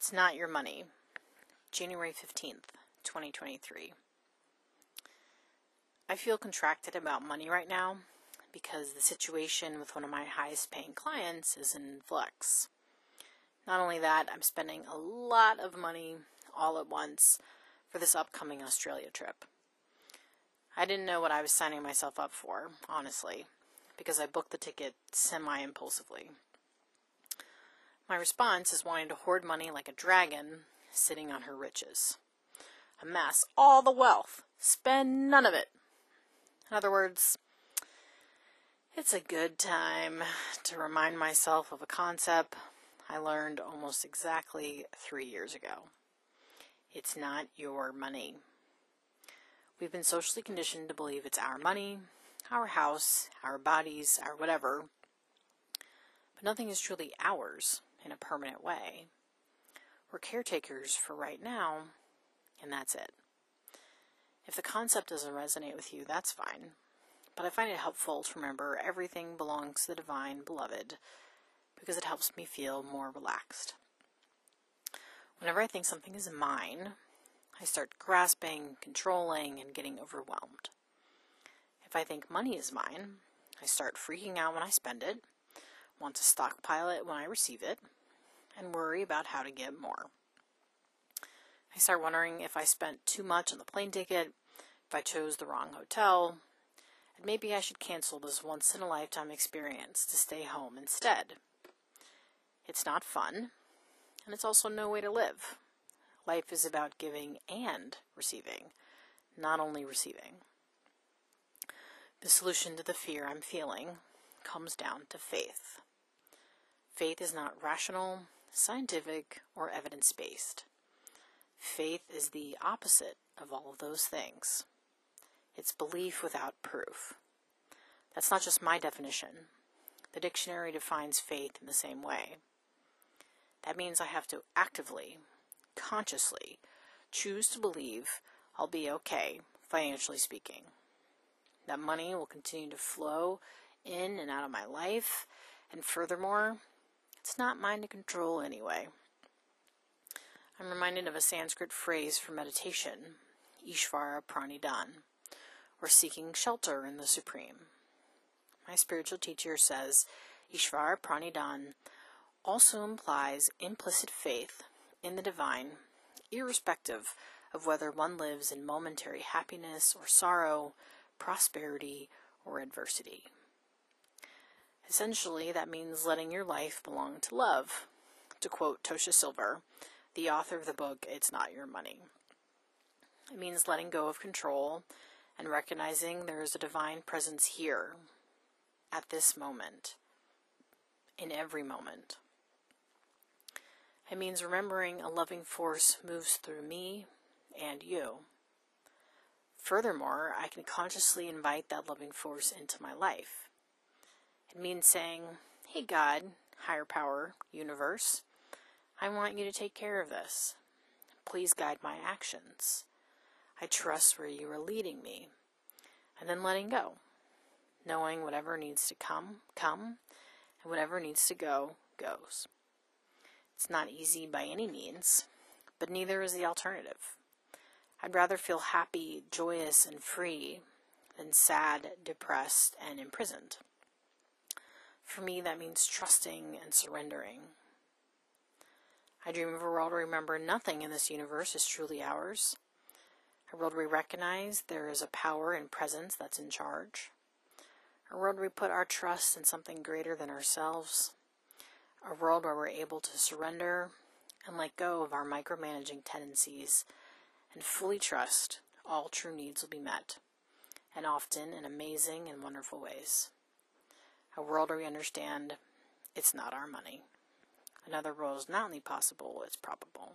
It's not your money. January 15th, 2023. I feel contracted about money right now because the situation with one of my highest paying clients is in flux. Not only that, I'm spending a lot of money all at once for this upcoming Australia trip. I didn't know what I was signing myself up for, honestly, because I booked the ticket semi impulsively. My response is wanting to hoard money like a dragon sitting on her riches. Amass all the wealth, spend none of it. In other words, it's a good time to remind myself of a concept I learned almost exactly three years ago. It's not your money. We've been socially conditioned to believe it's our money, our house, our bodies, our whatever, but nothing is truly ours in a permanent way. We're caretakers for right now, and that's it. If the concept doesn't resonate with you, that's fine. But I find it helpful to remember everything belongs to the divine beloved because it helps me feel more relaxed. Whenever I think something is mine, I start grasping, controlling, and getting overwhelmed. If I think money is mine, I start freaking out when I spend it, want to stockpile it when I receive it, and worry about how to get more. I start wondering if I spent too much on the plane ticket, if I chose the wrong hotel, and maybe I should cancel this once in a lifetime experience to stay home instead. It's not fun, and it's also no way to live. Life is about giving and receiving, not only receiving. The solution to the fear I'm feeling comes down to faith. Faith is not rational, scientific, or evidence based. Faith is the opposite of all of those things. It's belief without proof. That's not just my definition. The dictionary defines faith in the same way. That means I have to actively, consciously, choose to believe I'll be okay, financially speaking. That money will continue to flow in and out of my life, and furthermore, it's not mine to control anyway. I'm reminded of a Sanskrit phrase for meditation, Ishvara Pranidhan, or seeking shelter in the Supreme. My spiritual teacher says Ishvara Pranidhan also implies implicit faith in the divine, irrespective of whether one lives in momentary happiness or sorrow, prosperity or adversity. Essentially, that means letting your life belong to love. To quote Tosha Silver, the author of the book It's Not Your Money. It means letting go of control and recognizing there is a divine presence here, at this moment, in every moment. It means remembering a loving force moves through me and you. Furthermore, I can consciously invite that loving force into my life. It means saying, Hey, God, higher power, universe, I want you to take care of this. Please guide my actions. I trust where you are leading me. And then letting go, knowing whatever needs to come, come, and whatever needs to go, goes. It's not easy by any means, but neither is the alternative. I'd rather feel happy, joyous, and free than sad, depressed, and imprisoned. For me, that means trusting and surrendering. I dream of a world where we remember nothing in this universe is truly ours. A world where we recognize there is a power and presence that's in charge. A world where we put our trust in something greater than ourselves. A world where we're able to surrender and let go of our micromanaging tendencies and fully trust all true needs will be met, and often in amazing and wonderful ways a world where we understand it's not our money. Another world is not only possible, it's probable.